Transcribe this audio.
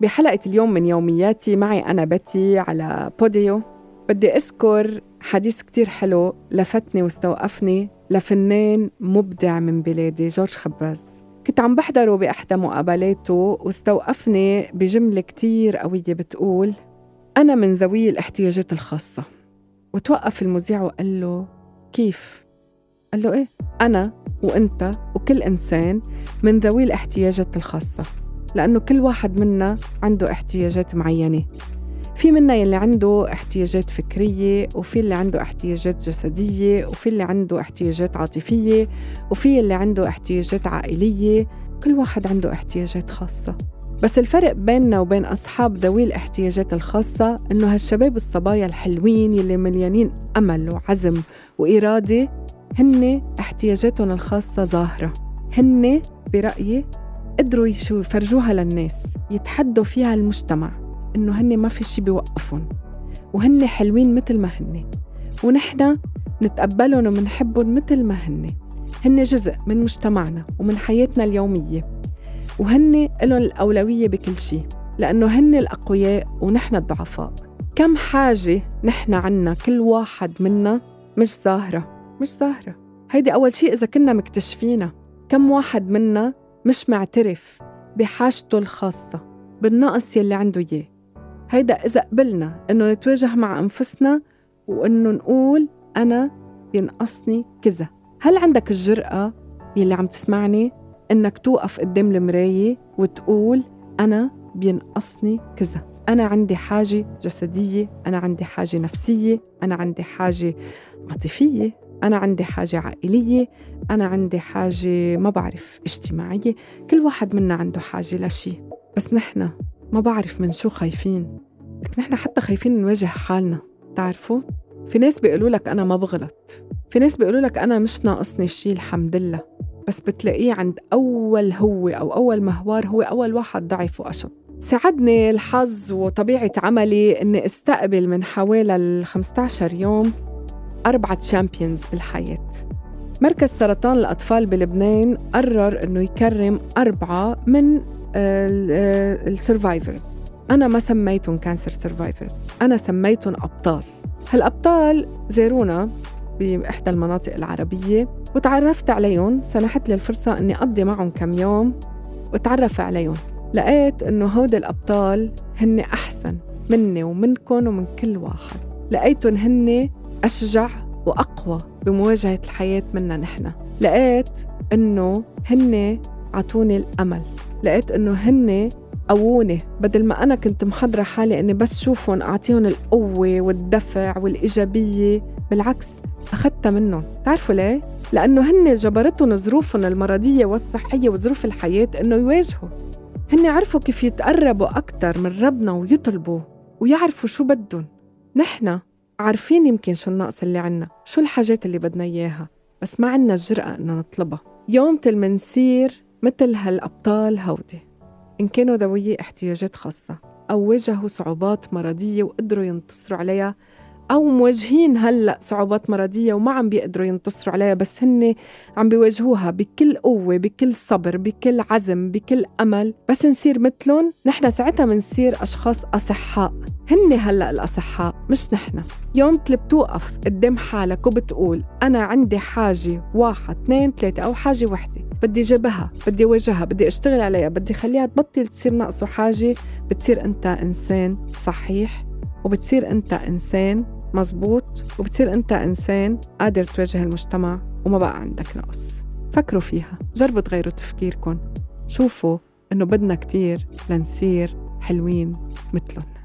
بحلقة اليوم من يومياتي معي أنا بتي على بوديو بدي أذكر حديث كتير حلو لفتني واستوقفني لفنان مبدع من بلادي جورج خباز كنت عم بحضره بإحدى مقابلاته واستوقفني بجملة كتير قوية بتقول أنا من ذوي الاحتياجات الخاصة وتوقف المذيع وقال له كيف؟ قال له إيه؟ أنا وأنت وكل إنسان من ذوي الاحتياجات الخاصة لأنه كل واحد منا عنده احتياجات معينة. في منا يلي عنده احتياجات فكرية وفي اللي عنده احتياجات جسدية وفي اللي عنده احتياجات عاطفية وفي اللي عنده احتياجات عائلية. كل واحد عنده احتياجات خاصة. بس الفرق بيننا وبين أصحاب ذوي الاحتياجات الخاصة إنه هالشباب الصبايا الحلوين يلي مليانين أمل وعزم وإرادة هن احتياجاتهم الخاصة ظاهرة. هن برأيي قدروا يفرجوها للناس يتحدوا فيها المجتمع إنه هن ما في شي بيوقفهم وهن حلوين مثل ما هن ونحن نتقبلهم ومنحبهم مثل ما هن هن جزء من مجتمعنا ومن حياتنا اليومية وهن لهم الأولوية بكل شيء لأنه هن الأقوياء ونحن الضعفاء. كم حاجة نحن عنا كل واحد منا مش ظاهرة مش ظاهرة هيدي أول شيء إذا كنا مكتشفينها. كم واحد منا مش معترف بحاجته الخاصة بالنقص يلي عنده إياه. هيدا إذا قبلنا إنه نتواجه مع أنفسنا وإنه نقول أنا بينقصني كذا. هل عندك الجرأة يلي عم تسمعني إنك توقف قدام المراية وتقول أنا بينقصني كذا؟ أنا عندي حاجة جسدية أنا عندي حاجة نفسية أنا عندي حاجة عاطفية؟ أنا عندي حاجة عائلية أنا عندي حاجة ما بعرف اجتماعية كل واحد منا عنده حاجة لشي بس نحن ما بعرف من شو خايفين. لك نحن حتى خايفين نواجه حالنا تعرفوا في ناس بيقولوا لك أنا ما بغلط. في ناس بيقولوا لك أنا مش ناقصني شي الحمد لله. بس بتلاقيه عند أول هو أو أول مهوار هو أول واحد ضعف وأشط. ساعدني الحظ وطبيعة عملي إني أستقبل من حوالي ال 15 يوم أربعة champions بالحياة. مركز سرطان الأطفال بلبنان قرر إنه يكرم أربعة من ال survivors أنا ما سميتهم cancer survivors أنا سميتهم أبطال. هالأبطال زارونا بإحدى المناطق العربية وتعرفت عليهم سنحت لي الفرصة إني أقضي معهم كم يوم وتعرف عليهم. لقيت إنه هود الأبطال هن أحسن مني ومنكم ومن كل واحد. لقيتهم هن أشجع وأقوى بمواجهة الحياة منا نحن. لقيت إنه هن عطوني الأمل. لقيت إنه هن قووني. بدل ما أنا كنت محضرة حالي إني بس شوفهم أعطيهم القوة والدفع والإيجابية بالعكس أخذتها منهم. تعرفوا ليه؟ لأنه هن جبرتهم ظروفهم المرضية والصحية وظروف الحياة إنه يواجهوا. هن عرفوا كيف يتقربوا أكتر من ربنا ويطلبوا ويعرفوا شو بدهم. نحن عارفين يمكن شو النقص اللي عنا شو الحاجات اللي بدنا إياها بس ما عنا الجرأة إنه نطلبها. يوم منصير مثل هالأبطال هودي. إن كانوا ذوي احتياجات خاصة أو واجهوا صعوبات مرضية وقدروا ينتصروا عليها أو مواجهين هلأ صعوبات مرضية وما عم بيقدروا ينتصروا عليها بس هن عم بيواجهوها بكل قوة بكل صبر بكل عزم بكل أمل. بس نصير مثلهم نحن ساعتها منصير أشخاص أصحاء. هن هلأ الأصحاء مش نحن. يوم تلب توقف قدام حالك وبتقول أنا عندي حاجة واحد اثنين ثلاثة أو حاجة وحدة. بدي جابها بدي واجهها بدي أشتغل عليها بدي خليها تبطل تصير ناقصه حاجة. بتصير أنت إنسان صحيح وبتصير أنت إنسان مزبوط وبتصير أنت إنسان قادر تواجه المجتمع وما بقى عندك نقص. فكروا فيها جربوا تغيروا تفكيركم شوفوا إنه بدنا كتير لنصير حلوين مثلهم